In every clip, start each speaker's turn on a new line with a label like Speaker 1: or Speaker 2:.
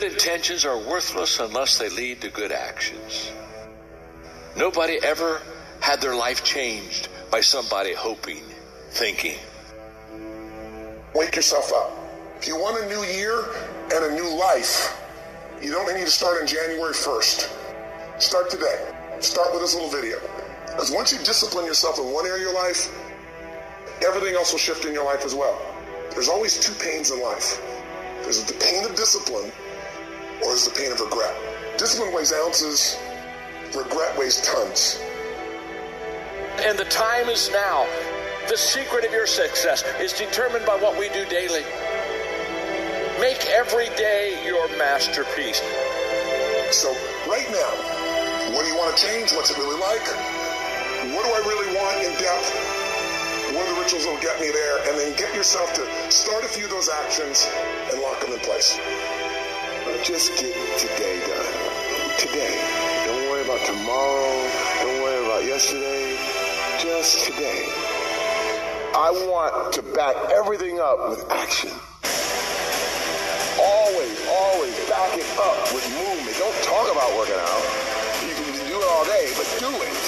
Speaker 1: Good intentions are worthless unless they lead to good actions. Nobody ever had their life changed by somebody hoping, thinking.
Speaker 2: Wake yourself up. If you want a new year and a new life, you don't need to start on January 1st. Start today. Start with this little video. Because once you discipline yourself in one area of your life, everything else will shift in your life as well. There's always two pains in life. There's the pain of discipline or is the pain of regret. Discipline weighs ounces, regret weighs tons.
Speaker 1: And the time is now. The secret of your success is determined by what we do daily. Make every day your masterpiece.
Speaker 2: So, right now, what do you want to change? What's it really like? What do I really want in depth? What are the rituals that will get me there? And then get yourself to start a few of those actions and lock them in place.
Speaker 3: Just get today done. Today. Don't worry about tomorrow. Don't worry about yesterday. Just today. I want to back everything up with action. Always, always back it up with movement. Don't talk about working out. You can do it all day, but do it.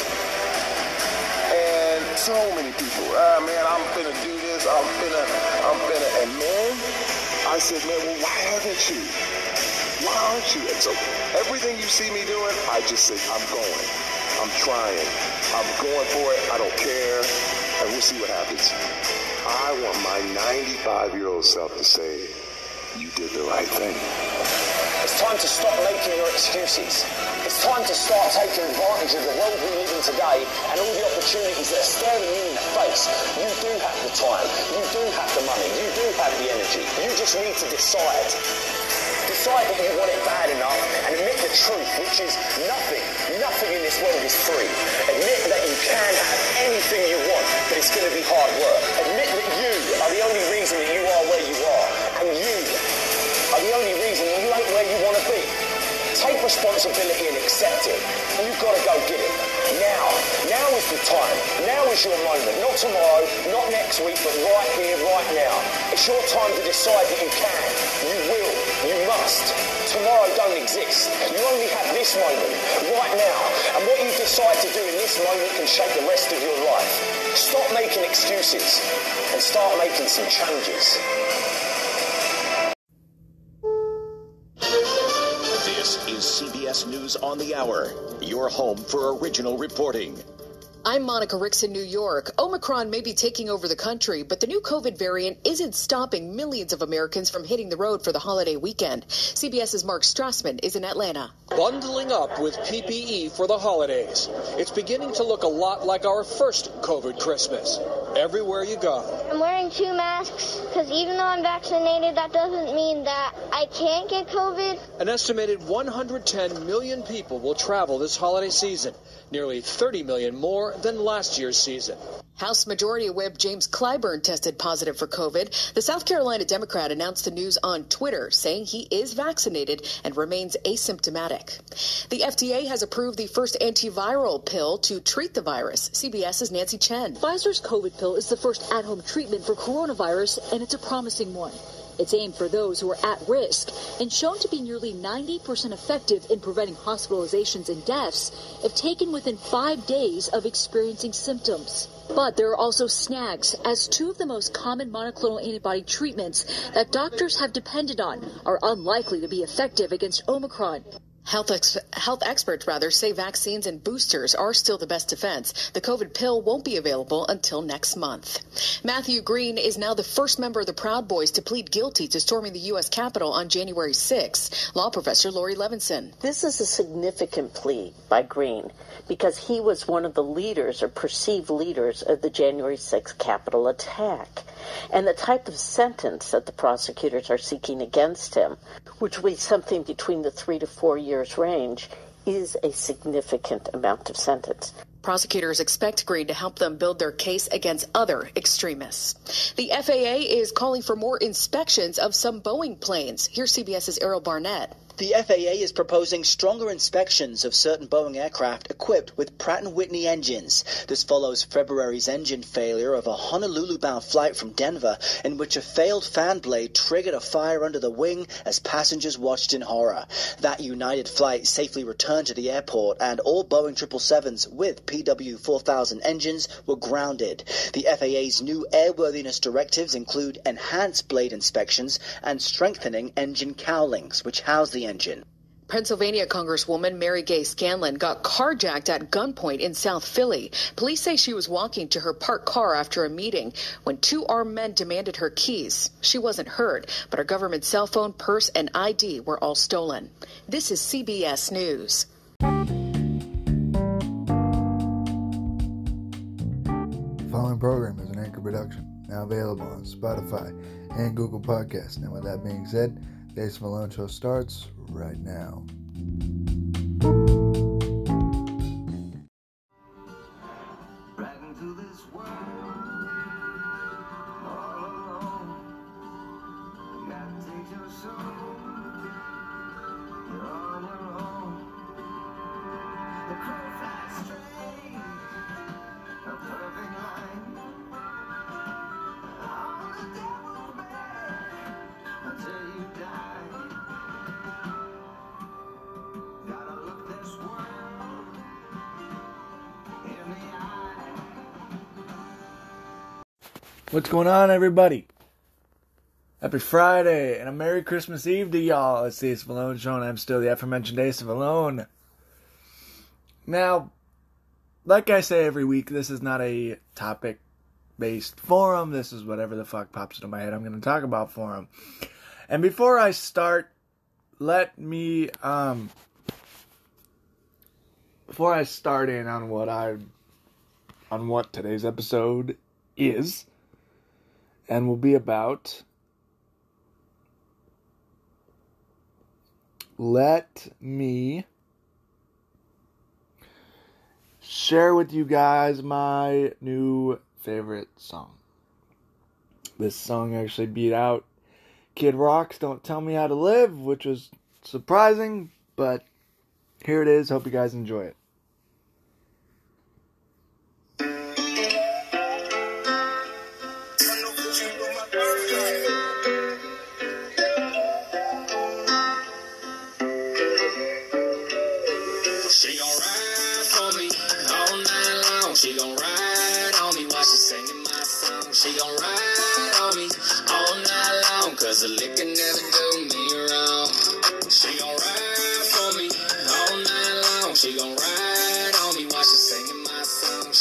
Speaker 3: And so many people, ah man, I'm finna do this, I'm finna, I'm finna, and man, I said, man, well, why haven't you? Why aren't you? And so everything you see me doing, I just say, I'm going. I'm trying. I'm going for it. I don't care. And we'll see what happens. I want my 95 year old self to say, you did the right thing.
Speaker 4: It's time to stop making your excuses. It's time to start taking advantage of the world we live in today and all the opportunities that are staring you in the face. You do have the time. You do have the money. You do have the energy. You just need to decide. Decide that you want it bad enough and admit the truth, which is nothing, nothing in this world is free. Admit that you can have anything you want, but it's going to be hard work. Admit that you are the only reason that you are where you are, and you are the only reason that you ain't where you want to be. Take responsibility and accept it. You've got to go get it. Now. Now is the time. Now is your moment. Not tomorrow, not next week, but right here, right now. It's your time to decide that you can. You will. You must. Tomorrow don't exist. You only have this moment, right now. And what you decide to do in this moment can shape the rest of your life. Stop making excuses and start making some changes.
Speaker 5: This is CBS News on the Hour, your home for original reporting.
Speaker 6: I'm Monica Ricks in New York. Omicron may be taking over the country, but the new COVID variant isn't stopping millions of Americans from hitting the road for the holiday weekend. CBS's Mark Strassmann is in Atlanta.
Speaker 7: Bundling up with PPE for the holidays. It's beginning to look a lot like our first COVID Christmas. Everywhere you go.
Speaker 8: I'm wearing two masks because even though I'm vaccinated, that doesn't mean that I can't get COVID.
Speaker 7: An estimated 110 million people will travel this holiday season, nearly 30 million more than last year's season.
Speaker 6: House Majority Whip James Clyburn tested positive for COVID. The South Carolina Democrat announced the news on Twitter, saying he is vaccinated and remains asymptomatic. The FDA has approved the first antiviral pill to treat the virus. CBS's Nancy Chen.
Speaker 9: Pfizer's COVID pill is the first at home treatment for coronavirus, and it's a promising one. It's aimed for those who are at risk and shown to be nearly 90% effective in preventing hospitalizations and deaths if taken within five days of experiencing symptoms. But there are also snags, as two of the most common monoclonal antibody treatments that doctors have depended on are unlikely to be effective against Omicron.
Speaker 6: Health, ex- health experts rather say vaccines and boosters are still the best defense. The COVID pill won't be available until next month. Matthew Green is now the first member of the Proud Boys to plead guilty to storming the U.S. Capitol on January 6. Law professor Laurie Levenson.
Speaker 10: This is a significant plea by Green because he was one of the leaders or perceived leaders of the January 6 Capitol attack. And the type of sentence that the prosecutors are seeking against him, which will be something between the three to four years range, is a significant amount of sentence.
Speaker 6: Prosecutors expect Green to help them build their case against other extremists. The FAA is calling for more inspections of some Boeing planes. Here's CBS's Errol Barnett.
Speaker 11: The FAA is proposing stronger inspections of certain Boeing aircraft equipped with Pratt & Whitney engines. This follows February's engine failure of a Honolulu-bound flight from Denver in which a failed fan blade triggered a fire under the wing as passengers watched in horror. That United flight safely returned to the airport and all Boeing 777s with PW4000 engines were grounded. The FAA's new airworthiness directives include enhanced blade inspections and strengthening engine cowlings, which house the engine.
Speaker 6: Pennsylvania Congresswoman Mary Gay Scanlon got carjacked at gunpoint in South Philly. Police say she was walking to her parked car after a meeting when two armed men demanded her keys. She wasn't hurt, but her government cell phone, purse, and ID were all stolen. This is CBS News.
Speaker 12: Following program is an anchor production, now available on Spotify and Google Podcasts. Now, with that being said, Dace Malone Show starts right now.
Speaker 13: Going on, everybody? Happy Friday and a Merry Christmas Eve to y'all. It's the Ace of Alone show, and I'm still the aforementioned Ace of Alone. Now, like I say every week, this is not a topic based forum. This is whatever the fuck pops into my head I'm going to talk about forum. And before I start, let me, um, before I start in on what I, on what today's episode is, and will be about let me share with you guys my new favorite song. This song actually beat out Kid Rock's Don't Tell Me How to Live, which was surprising, but here it is. Hope you guys enjoy it.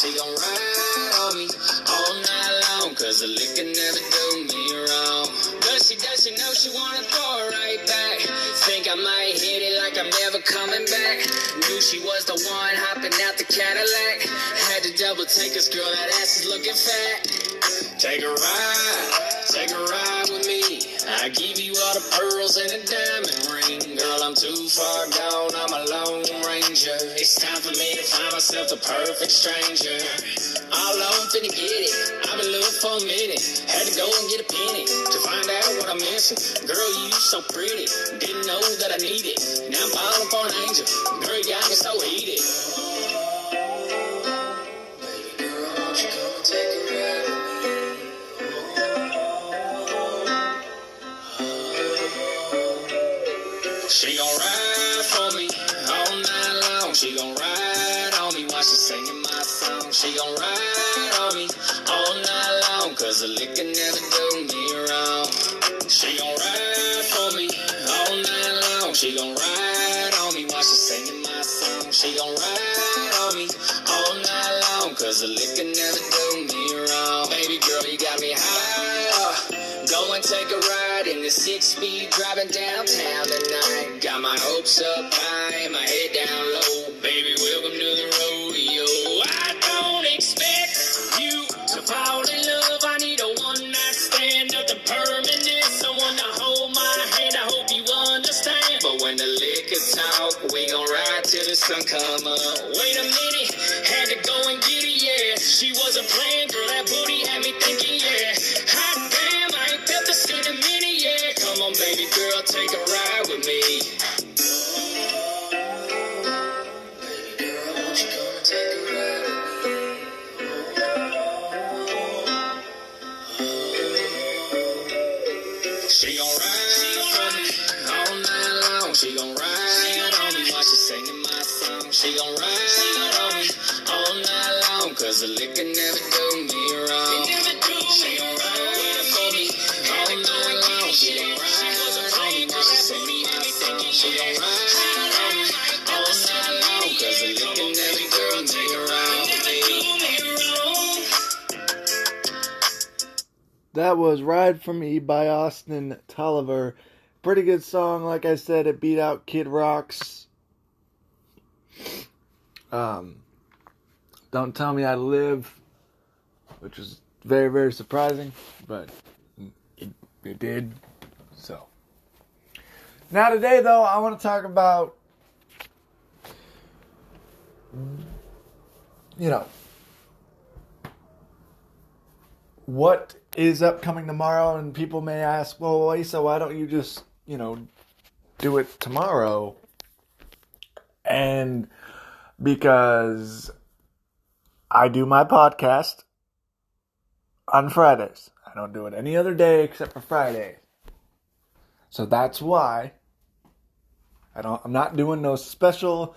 Speaker 14: She gon' ride on me all night long. Cause the liquor never do me wrong. Does she, does she know she wanna throw it right back? Think I might hit it like I'm never coming back. Knew she was the one hopping out the Cadillac. Had to double take this girl, that ass is looking fat. Take a ride, take a ride. I give you all the pearls and a diamond ring. Girl, I'm too far gone, I'm a lone ranger. It's time for me to find myself the perfect stranger. All alone finna get it. I've been looking for a minute. Had to go and get a penny to find out what I'm missing. Girl, you so pretty. Didn't know that I needed. Now I'm falling for an angel. Girl, you got me so heated. She gon' ride on me all night long. Cause the liquor never do me wrong. She gon' ride for me all night long. She gon' ride on me while she singing my song. She gon' ride on me all night long. Cause the liquor never do me wrong. Baby girl, you got me high. Go and take a ride in the six speed driving downtown tonight. Got my hopes up high my head down low. Baby, welcome to the rodeo. When the liquor talk, we gon' ride till the sun come up. Wait a minute, had to go and get it, yeah. She wasn't playing, girl. That booty had me thinking, yeah. Hot damn, I ain't felt this in a minute, yeah. Come on, baby girl, take a ride Cause liquor never do me wrong. Never do me wrong.
Speaker 13: That was Ride For Me by Austin Tolliver. Pretty good song. Like I said, it beat out Kid Rock's. Um, Don't Tell Me I Live, which was very, very surprising, but it, it did. So. Now, today, though, I want to talk about, you know, what is upcoming tomorrow, and people may ask, well, Lisa, why don't you just, you know, do it tomorrow? And because I do my podcast on Fridays. I don't do it any other day except for Fridays. So that's why I don't I'm not doing no special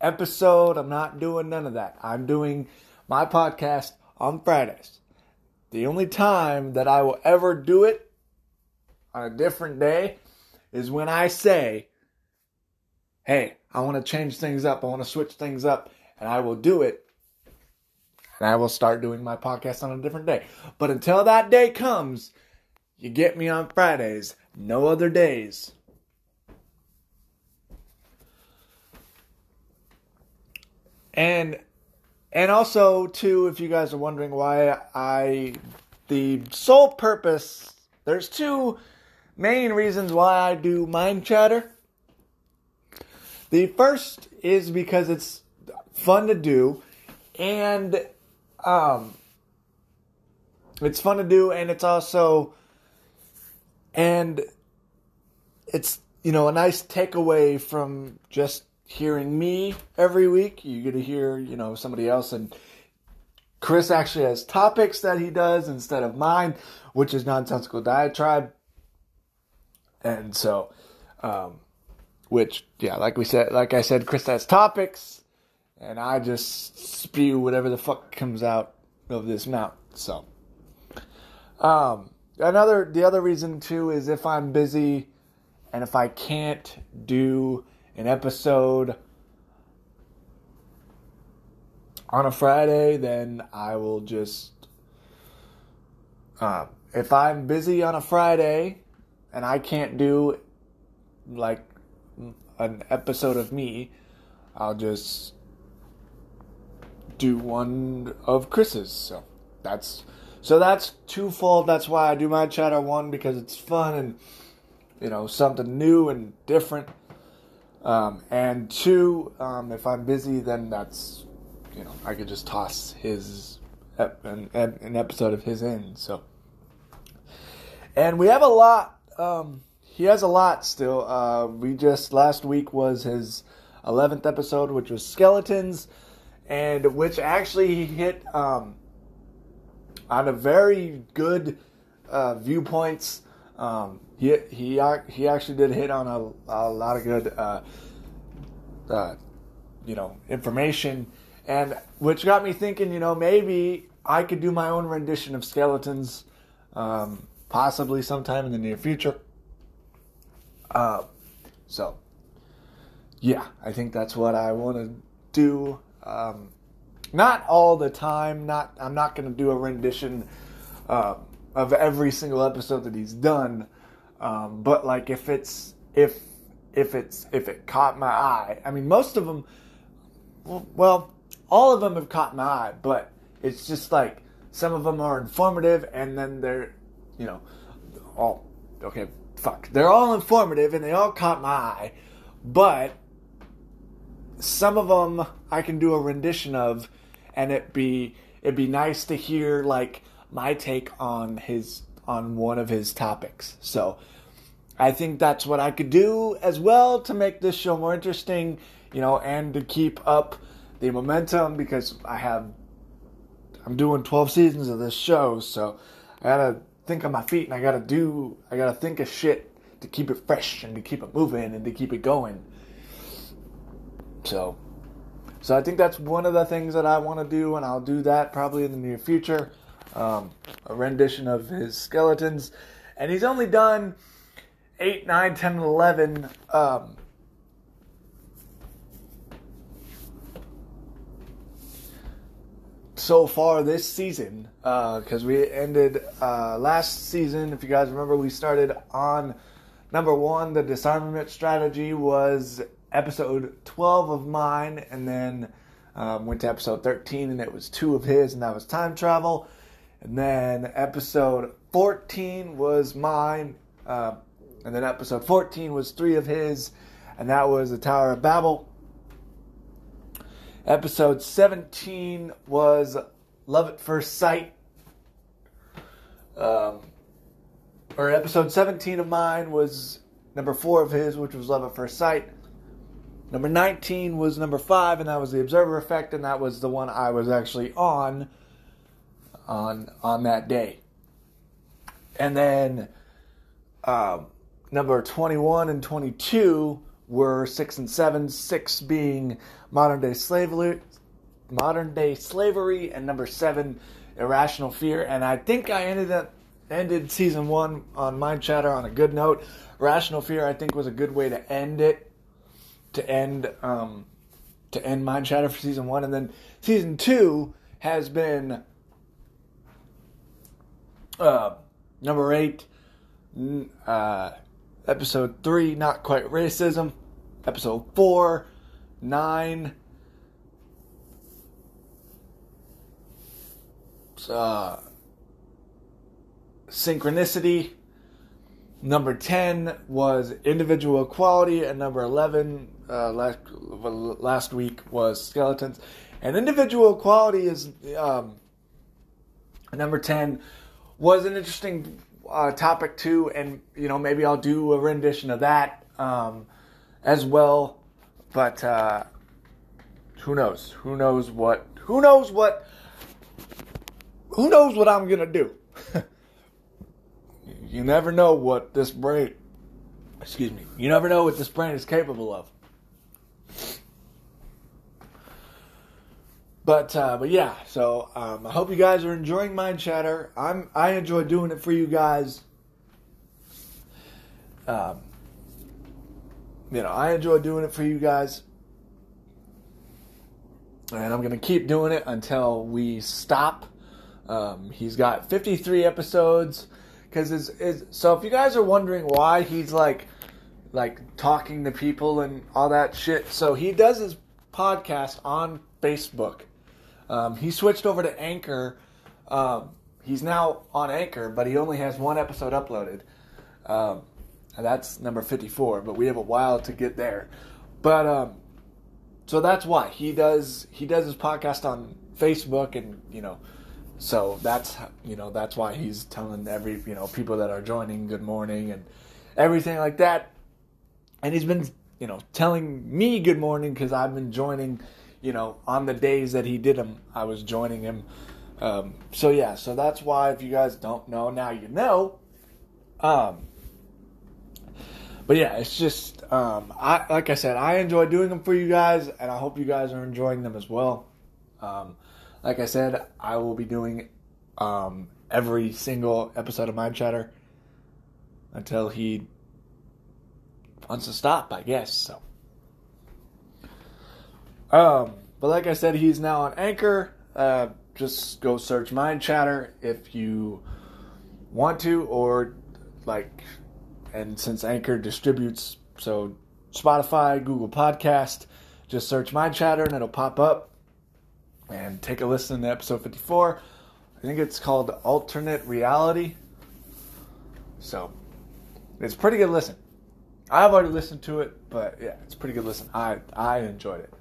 Speaker 13: episode. I'm not doing none of that. I'm doing my podcast on Fridays. The only time that I will ever do it on a different day is when I say, hey, I want to change things up. I want to switch things up. And I will do it. And I will start doing my podcast on a different day. But until that day comes, you get me on Fridays, no other days. And and also too if you guys are wondering why I the sole purpose there's two main reasons why I do mind chatter. The first is because it's fun to do and um it's fun to do and it's also and it's you know a nice takeaway from just hearing me every week. You get to hear, you know, somebody else and Chris actually has topics that he does instead of mine, which is nonsensical diatribe. And so, um, which, yeah, like we said, like I said, Chris has topics and I just spew whatever the fuck comes out of this mouth. So, um, another, the other reason too is if I'm busy and if I can't do an episode on a Friday, then I will just. Uh, if I'm busy on a Friday and I can't do like an episode of me, I'll just do one of Chris's. So that's so that's twofold. That's why I do my chatter one because it's fun and you know something new and different. Um, and two, um, if I'm busy, then that's, you know, I could just toss his, ep- an, an episode of his in. So, and we have a lot, um, he has a lot still. Uh, we just, last week was his 11th episode, which was Skeletons, and which actually hit, um, on a very good, uh, viewpoints. Um, he he he actually did hit on a, a lot of good uh, uh, you know information. And which got me thinking you know maybe I could do my own rendition of skeletons um, possibly sometime in the near future. Uh, so yeah I think that's what I want to do um, not all the time not I'm not going to do a rendition uh, of every single episode that he's done um, but like if it's if if it's if it caught my eye, I mean most of them, well, well, all of them have caught my eye, but it's just like some of them are informative, and then they're, you know, all okay. Fuck, they're all informative and they all caught my eye, but some of them I can do a rendition of, and it be it'd be nice to hear like my take on his on one of his topics. So I think that's what I could do as well to make this show more interesting, you know, and to keep up the momentum because I have I'm doing 12 seasons of this show, so I gotta think on my feet and I gotta do, I gotta think of shit to keep it fresh and to keep it moving and to keep it going. So, so I think that's one of the things that I want to do, and I'll do that probably in the near future. Um, a rendition of his skeletons, and he's only done eight, nine, ten, and eleven. Um, so far this season because we ended uh, last season. If you guys remember, we started on number one. The disarmament strategy was episode 12 of mine, and then um, went to episode 13, and it was two of his, and that was time travel. And then episode 14 was mine, uh, and then episode 14 was three of his, and that was the Tower of Babel. Episode 17 was Love at First Sight. Um, or episode 17 of mine was number four of his, which was Love at First Sight. Number 19 was number five, and that was the Observer Effect, and that was the one I was actually on on on that day. And then um, number 21 and 22 were six and seven, six being modern day slavery, modern day slavery, and number seven, irrational fear. And I think I ended up ended season one on Mind Chatter on a good note. Rational fear, I think, was a good way to end it. To end, um, to end Mind Chatter for season one, and then season two has been uh, number eight, uh, episode three, not quite racism, episode four, nine, uh, synchronicity. Number 10 was individual equality, and number 11 uh, last, last week was skeletons. And individual equality is um, number 10 was an interesting uh, topic too, and you know maybe I'll do a rendition of that um, as well. But uh, who knows? Who knows what? Who knows what? Who knows what I'm gonna do? you never know what this brain. Excuse me. You never know what this brain is capable of. But uh, but yeah, so um, I hope you guys are enjoying Mind Chatter. I'm I enjoy doing it for you guys. Um, you know, I enjoy doing it for you guys, and I'm gonna keep doing it until we stop. Um, he's got 53 episodes because is is so. If you guys are wondering why he's like like talking to people and all that shit, so he does his podcast on Facebook um, he switched over to Anchor. Um, he's now on Anchor, but he only has one episode uploaded. Um, and that's number 54, but we have a while to get there. But um, so that's why he does he does his podcast on Facebook, and you know, so that's you know that's why he's telling every you know people that are joining good morning and everything like that. And he's been you know telling me good morning because I've been joining you know, on the days that he did them, I was joining him. Um, so yeah, so that's why if you guys don't know, now you know. Um, but yeah, it's just um, I like I said, I enjoy doing them for you guys, and I hope you guys are enjoying them as well. Um, like I said, I will be doing um, every single episode of Mind Chatter until he wants to stop, I guess. So. Um, but like I said, he's now on Anchor. Uh, just go search Mind Chatter if you want to, or like, and since Anchor distributes, so Spotify, Google Podcast, just search Mind Chatter and it'll pop up. And take a listen to episode 54. I think it's called Alternate Reality. So, it's pretty good listen. I've already listened to it, but yeah, it's pretty good listen. I I enjoyed it.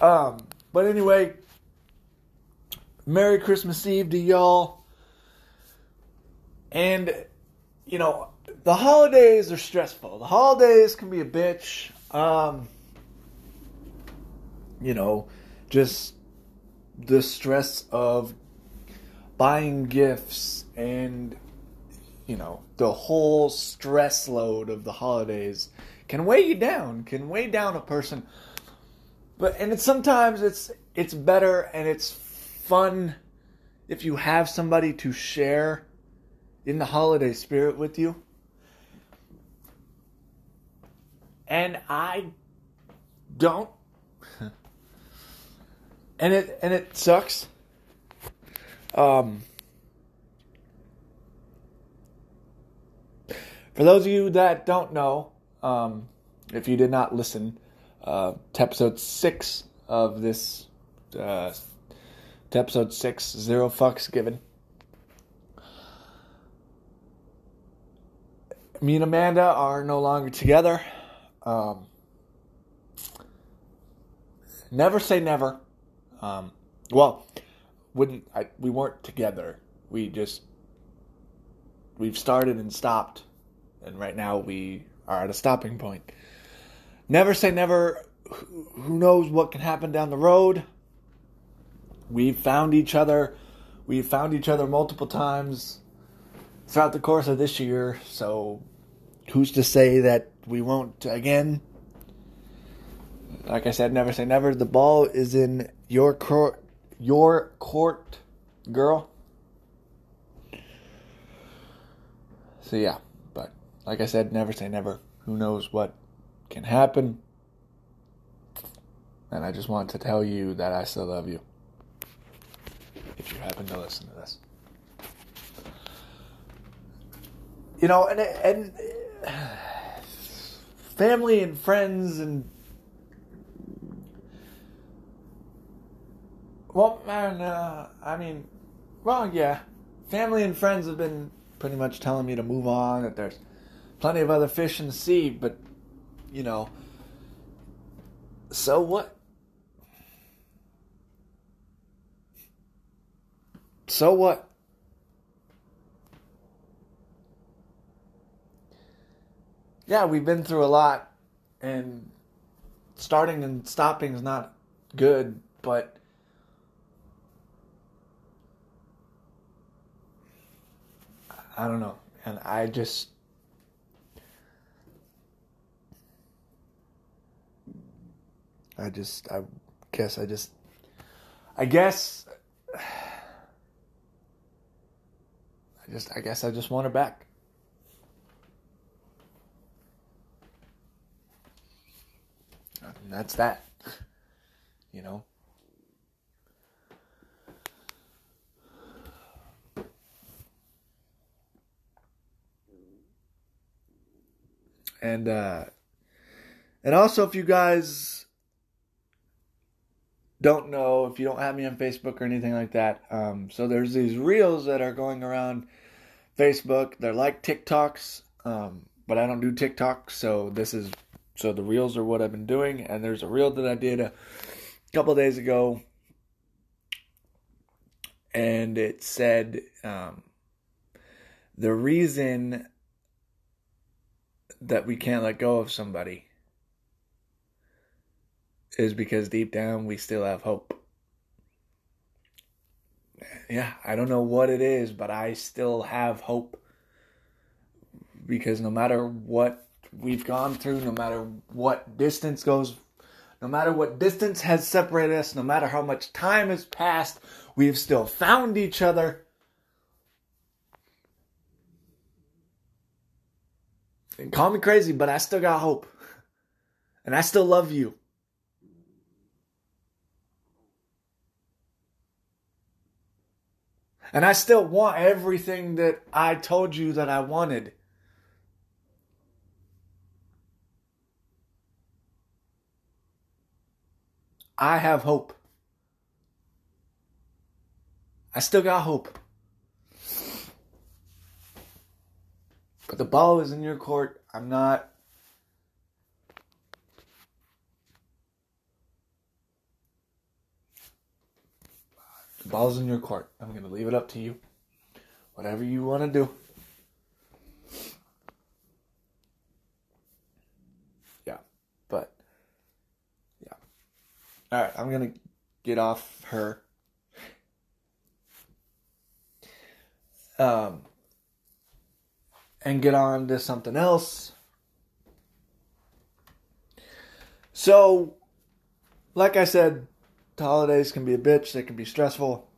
Speaker 13: Um, but anyway, Merry Christmas Eve to y'all. And, you know, the holidays are stressful. The holidays can be a bitch. Um, you know, just the stress of buying gifts and you know the whole stress load of the holidays can weigh you down can weigh down a person but and it's sometimes it's it's better and it's fun if you have somebody to share in the holiday spirit with you. And i don't. And it and it sucks. Um For those of you that don't know, um, if you did not listen uh, to episode six of this, uh, to episode six, zero fucks given. Me and Amanda are no longer together. Um, never say never. Um, well, wouldn't I, we weren't together. We just we've started and stopped and right now we are at a stopping point. Never say never. Who knows what can happen down the road? We've found each other. We've found each other multiple times throughout the course of this year, so who's to say that we won't again? Like I said, never say never. The ball is in your court, your court, girl. So yeah. But like I said, never say never. Who knows what can happen? And I just want to tell you that I still love you. If you happen to listen to this. You know, and and family and friends and well, man, uh, I mean, well, yeah, family and friends have been pretty much telling me to move on. That there's plenty of other fish in the sea, but you know, so what? So what? Yeah, we've been through a lot, and starting and stopping is not good, but I don't know. And I just I just, I guess, I just, I guess, I just, I guess, I just want her back. And that's that. You know. And uh and also if you guys don't know, if you don't have me on Facebook or anything like that, um, so there's these reels that are going around Facebook. They're like TikToks, um, but I don't do TikTok, so this is so the reels are what I've been doing. And there's a reel that I did a couple days ago, and it said um, the reason that we can't let go of somebody is because deep down we still have hope. Yeah, I don't know what it is, but I still have hope. Because no matter what we've gone through, no matter what distance goes, no matter what distance has separated us, no matter how much time has passed, we have still found each other. And call me crazy, but I still got hope. And I still love you. And I still want everything that I told you that I wanted. I have hope. I still got hope. But the ball is in your court. I'm not ball's in your court. I'm going to leave it up to you. Whatever you want to do. Yeah, but yeah. All right, I'm going to get off her. um, and get on to something else. So, like I said, the holidays can be a bitch, they can be stressful.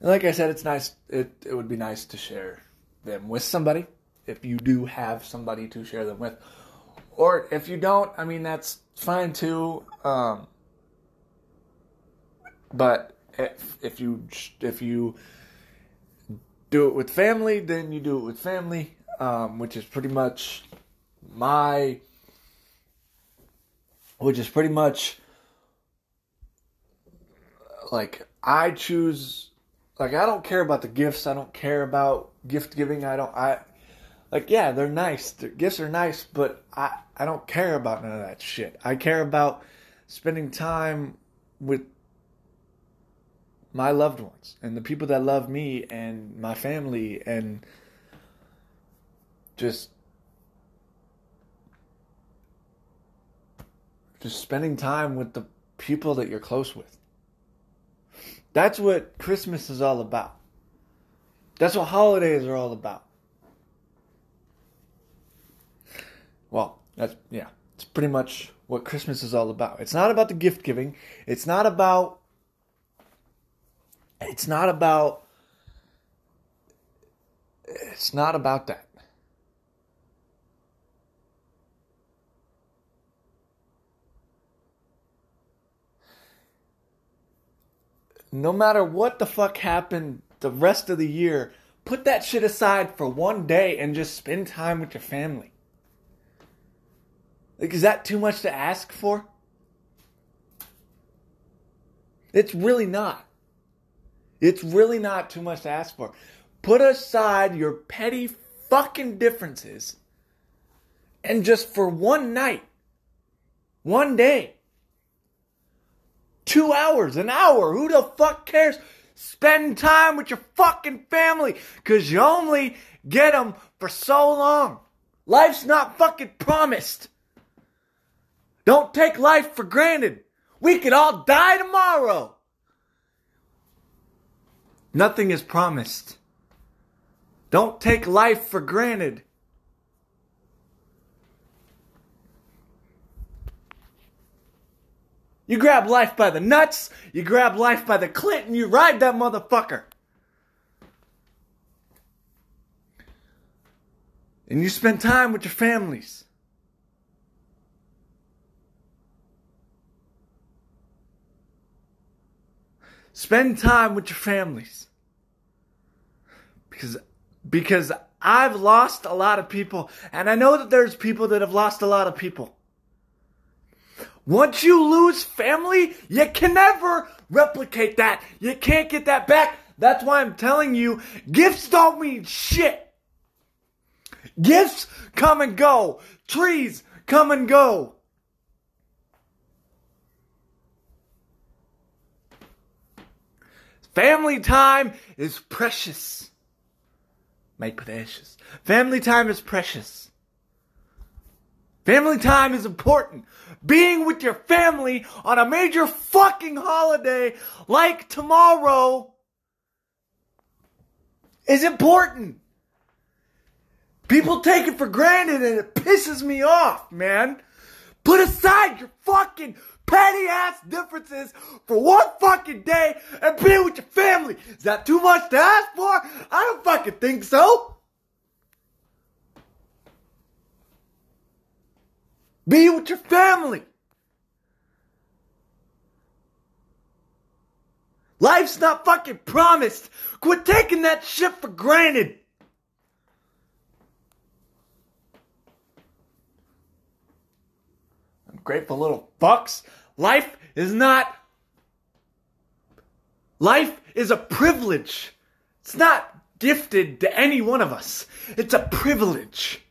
Speaker 13: And like I said, it's nice. It it would be nice to share them with somebody if you do have somebody to share them with, or if you don't. I mean, that's fine too. Um, but if if you if you do it with family, then you do it with family, um, which is pretty much my, which is pretty much like I choose like I don't care about the gifts. I don't care about gift giving. I don't. I like yeah, they're nice. The gifts are nice, but I I don't care about none of that shit. I care about spending time with my loved ones and the people that love me and my family and just just spending time with the people that you're close with. That's what Christmas is all about. That's what holidays are all about. Well, that's yeah, it's pretty much what Christmas is all about. It's not about the gift giving. It's not about it's not about it's not about that. No matter what the fuck happened the rest of the year, put that shit aside for one day and just spend time with your family. Like, is that too much to ask for? It's really not. It's really not too much to ask for. Put aside your petty fucking differences and just for one night, one day, two hours, an hour. Who the fuck cares? Spend time with your fucking family because you only get them for so long. Life's not fucking promised. Don't take life for granted. We could all die tomorrow. Nothing is promised. Don't take life for granted. You grab life by the nuts, you grab life by the clit, and you ride that motherfucker. And you spend time with your families. Spend time with your families. Because because I've lost a lot of people and I know that there's people that have lost a lot of people. Once you lose family, you can never replicate that. You can't get that back. That's why I'm telling you, gifts don't mean shit. Gifts come and go. Trees come and go. Family time is precious. My precious. Family time is precious. Family time is important. Being with your family on a major fucking holiday like tomorrow is important. People take it for granted and it pisses me off, man. Put aside your fucking petty ass differences for one fucking day and be with your family. Is that too much to ask for? I don't fucking think so. Be with your family. Life's not fucking promised. Quit taking that shit for granted. Ungrateful little fucks. Life is not. Life is a privilege. It's not gifted to any one of us. It's a privilege.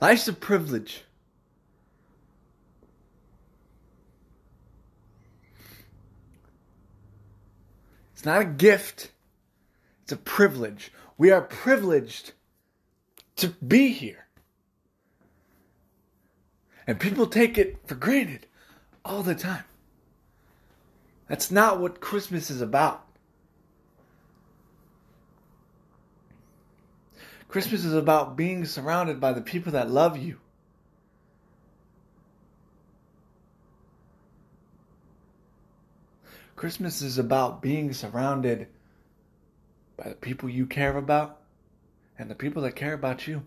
Speaker 13: Life's a privilege. It's not a gift. It's a privilege. We are privileged to be here. And people take it for granted all the time. That's not what Christmas is about. Christmas is about being surrounded by the people that love you. Christmas is about being surrounded by the people you care about and the people that care about you.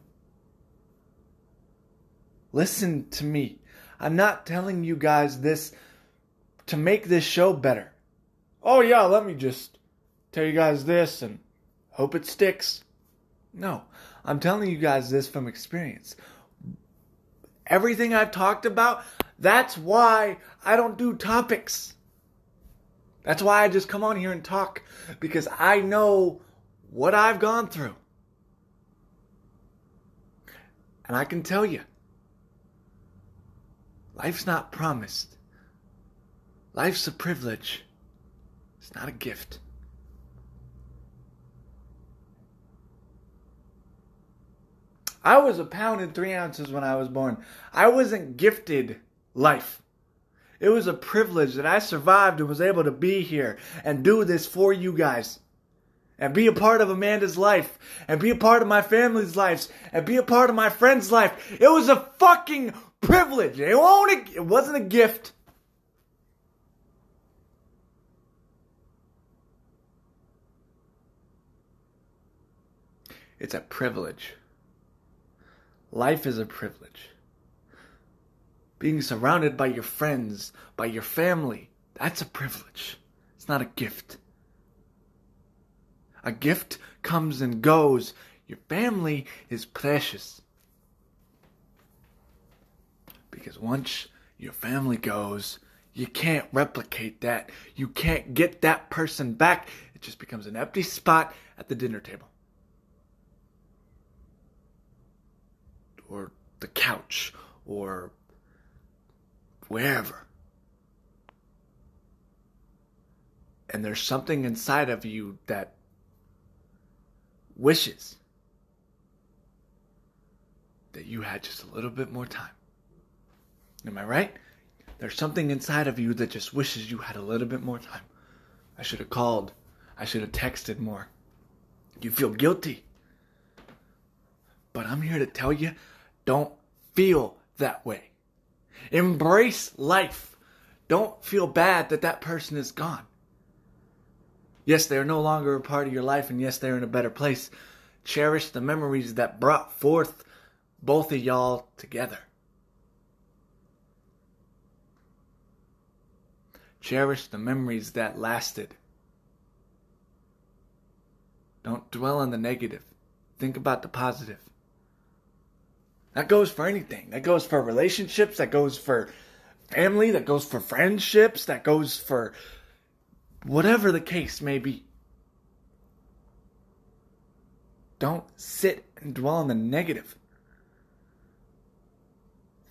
Speaker 13: Listen to me. I'm not telling you guys this to make this show better. Oh, yeah, let me just tell you guys this and hope it sticks. No, I'm telling you guys this from experience. Everything I've talked about, that's why I don't do topics. That's why I just come on here and talk because I know what I've gone through. And I can tell you, life's not promised. Life's a privilege. It's not a gift. I was a pound and three ounces when I was born. I wasn't gifted life. It was a privilege that I survived and was able to be here and do this for you guys. And be a part of Amanda's life. And be a part of my family's lives. And be a part of my friend's life. It was a fucking privilege. It, it wasn't a gift. It's a privilege. Life is a privilege. Being surrounded by your friends, by your family, that's a privilege. It's not a gift. A gift comes and goes. Your family is precious. Because once your family goes, you can't replicate that. You can't get that person back. It just becomes an empty spot at the dinner table. Or the couch or wherever. And there's something inside of you that wishes that you had just a little bit more time. Am I right? There's something inside of you that just wishes you had a little bit more time. I should have called. I should have texted more. You feel guilty. But I'm here to tell you don't feel that way. Embrace life. Don't feel bad that that person is gone. Yes, they're no longer a part of your life, and yes, they're in a better place. Cherish the memories that brought forth both of y'all together. Cherish the memories that lasted. Don't dwell on the negative. Think about the positive. That goes for anything. That goes for relationships. That goes for family. That goes for friendships. That goes for whatever the case may be. Don't sit and dwell on the negative.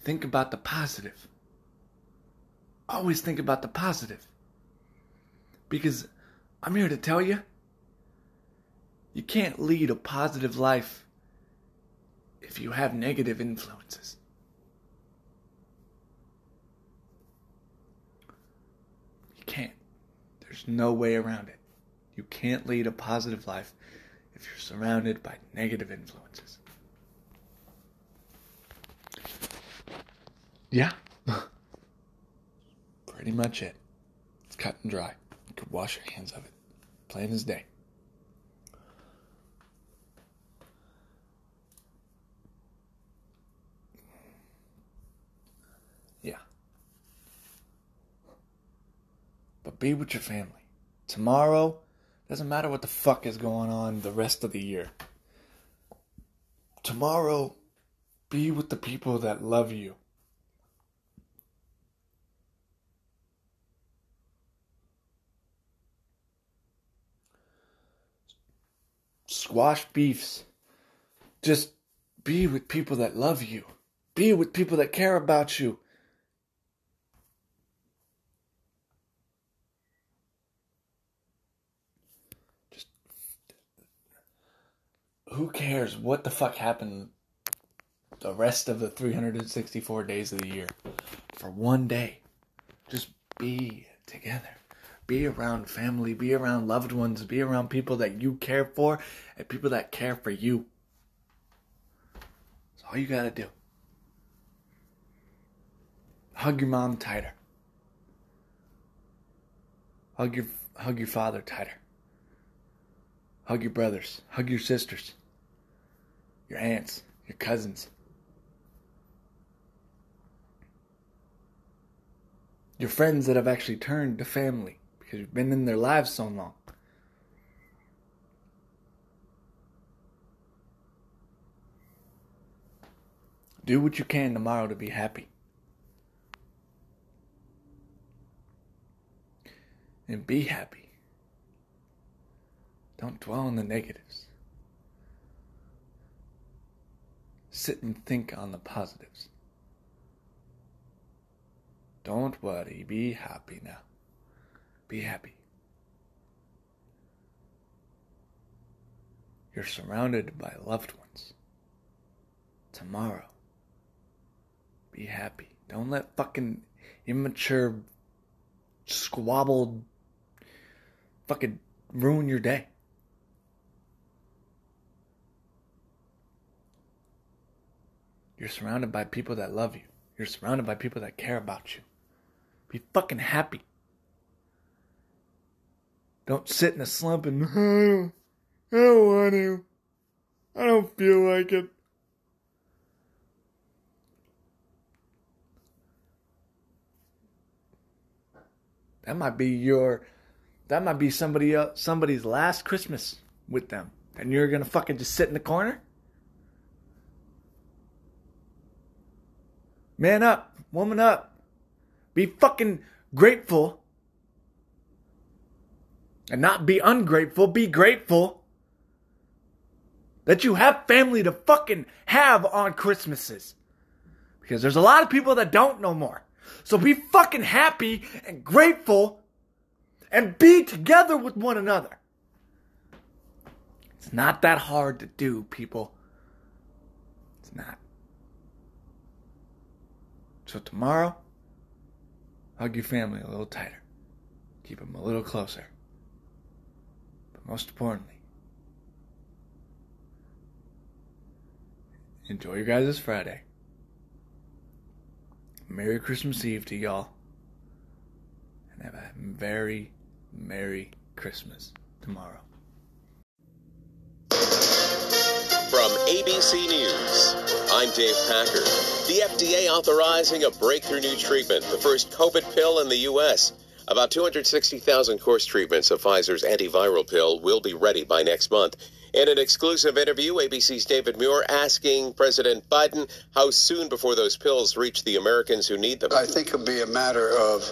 Speaker 13: Think about the positive. Always think about the positive. Because I'm here to tell you, you can't lead a positive life if you have negative influences. You can't. There's no way around it. You can't lead a positive life if you're surrounded by negative influences. Yeah. Pretty much it. It's cut and dry. You could wash your hands of it. Plain as day. but be with your family. Tomorrow, doesn't matter what the fuck is going on the rest of the year. Tomorrow, be with the people that love you. Squash beefs. Just be with people that love you. Be with people that care about you. Who cares what the fuck happened the rest of the 364 days of the year for one day. Just be together. Be around family, be around loved ones, be around people that you care for and people that care for you. That's all you gotta do. Hug your mom tighter. Hug your hug your father tighter. Hug your brothers, hug your sisters, your aunts, your cousins. Your friends that have actually turned to family because you've been in their lives so long. Do what you can tomorrow to be happy. And be happy. Don't dwell on the negatives. Sit and think on the positives. Don't worry, be happy now. Be happy. You're surrounded by loved ones. Tomorrow, be happy. Don't let fucking immature, squabbled, fucking ruin your day. You're surrounded by people that love you. You're surrounded by people that care about you. Be fucking happy. Don't sit in a slump and, I don't, want to. I don't feel like it. That might be your, that might be somebody else, somebody's last Christmas with them. And you're gonna fucking just sit in the corner? Man up, woman up. Be fucking grateful. And not be ungrateful, be grateful that you have family to fucking have on Christmases. Because there's a lot of people that don't no more. So be fucking happy and grateful and be together with one another. It's not that hard to do, people. It's not. So tomorrow, hug your family a little tighter. Keep them a little closer. But most importantly, enjoy your guys' Friday. Merry Christmas Eve to y'all. And have a very Merry Christmas tomorrow.
Speaker 15: From ABC News, I'm Dave Packer. The FDA authorizing a breakthrough new treatment, the first COVID pill in the U.S. About 260,000 course treatments of Pfizer's antiviral pill will be ready by next month. In an exclusive interview, ABC's David Muir asking President Biden how soon before those pills reach the Americans who need them.
Speaker 16: I think it'll be a matter of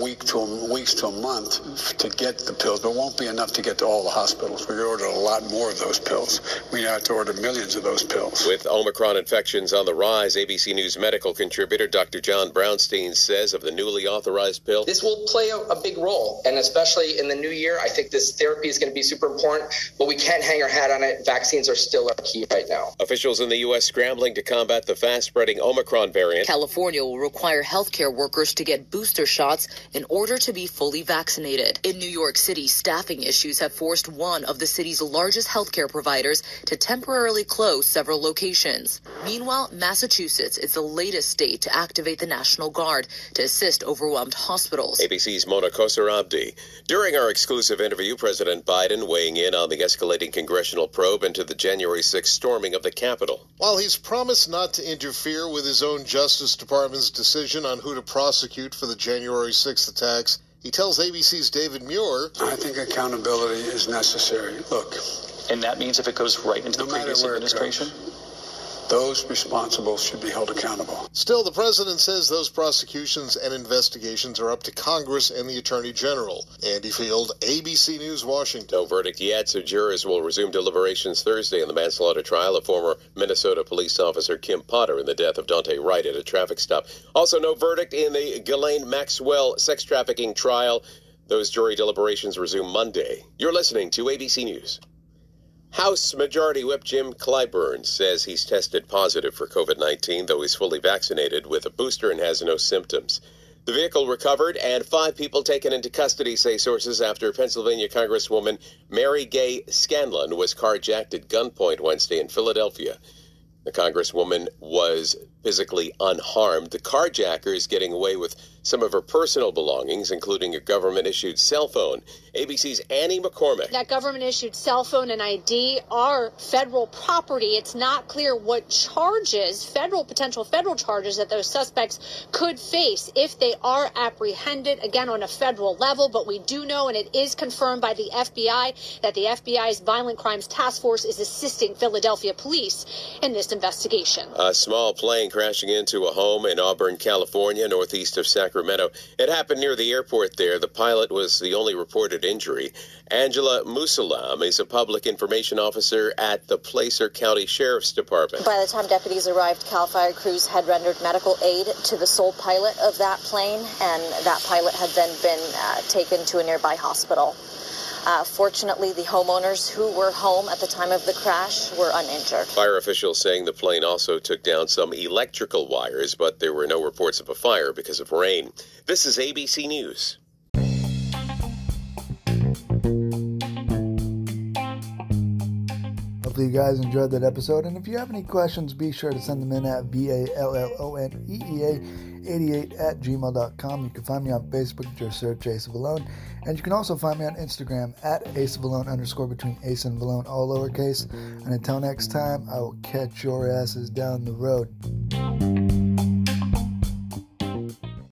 Speaker 16: week to weeks to a month to get the pills, but it won't be enough to get to all the hospitals. We ordered a lot more of those pills. We now have to order millions of those pills.
Speaker 15: With Omicron infections on the rise, ABC News medical contributor Dr. John Brownstein says of the newly authorized pill.
Speaker 17: This will play a, a big role, and especially in the new year, I think this therapy is going to be super important, but we can't hang our hat on it. Vaccines are still our key right now.
Speaker 15: Officials in the U.S. scrambling to combat the fast spreading Omicron variant.
Speaker 18: California will require healthcare workers to get booster shots in order to be fully vaccinated. In New York City, staffing issues have forced one of the city's largest healthcare providers to temporarily close several locations. Meanwhile, Massachusetts is the latest state to activate the National Guard to assist overwhelmed hospitals.
Speaker 15: ABC's Mona Kosar Abdi. During our exclusive interview, President Biden weighing in on the escalating congressional probe into the January 6th storming of the Capitol.
Speaker 19: While he's promised not to interfere with his own Justice Department's decision on who to prosecute for the January 6th attacks, he tells ABC's David Muir
Speaker 16: I think accountability is necessary. Look,
Speaker 20: And that means if it goes right into
Speaker 16: no
Speaker 20: the
Speaker 16: matter
Speaker 20: previous administration?
Speaker 16: goes, those responsible should be held accountable.
Speaker 19: Still, the president says those prosecutions and investigations are up to Congress and the Attorney General. Andy Field, ABC News, Washington.
Speaker 15: No verdict yet, so jurors will resume deliberations Thursday in the manslaughter trial of former Minnesota police officer Kim Potter in the death of Daunte Wright at a traffic stop. Also, no verdict in the Ghislaine Maxwell sex trafficking trial. Those jury deliberations resume Monday. You're listening to ABC News. House Majority Whip Jim Clyburn says he's tested positive for COVID 19, though he's fully vaccinated with a booster and has no symptoms. The vehicle recovered and five people taken into custody, say sources, after Pennsylvania Congresswoman Mary Gay Scanlon was carjacked at gunpoint Wednesday in Philadelphia. The Congresswoman was physically unharmed. The carjacker is getting away with some of her personal belongings, including a government issued cell phone. ABC's Annie McCormick.
Speaker 21: That government issued cell phone and ID are federal property. It's not clear what charges, federal, potential federal charges that those suspects could face if they are apprehended, again, on a federal level. But we do know, and it is confirmed by the FBI, that the FBI's Violent Crimes Task Force is assisting Philadelphia police in this investigation.
Speaker 15: A small plane crashing into a home in Auburn, California, northeast of Sacramento. It happened near the airport there. The pilot was the only reported injury. Angela Musallam is a public information officer at the Placer County Sheriff's Department.
Speaker 22: By the time deputies arrived, CAL FIRE crews had rendered medical aid to the sole pilot of that plane, and that pilot had then been uh, taken to a nearby hospital. Uh, fortunately, the homeowners who were home at the time of the crash were uninjured.
Speaker 15: Fire officials saying the plane also took down some electrical wires, but there were no reports of a fire because of rain. This is ABC News.
Speaker 12: Hopefully, you guys enjoyed that episode. And if you have any questions, be sure to send them in at V A L L O N E E A 88 at gmail.com. You can find me on Facebook, just search Ace of Alone. And you can also find me on Instagram at Ace of Alone underscore between Ace and Alone, all lowercase. And until next time, I will catch your asses down the road.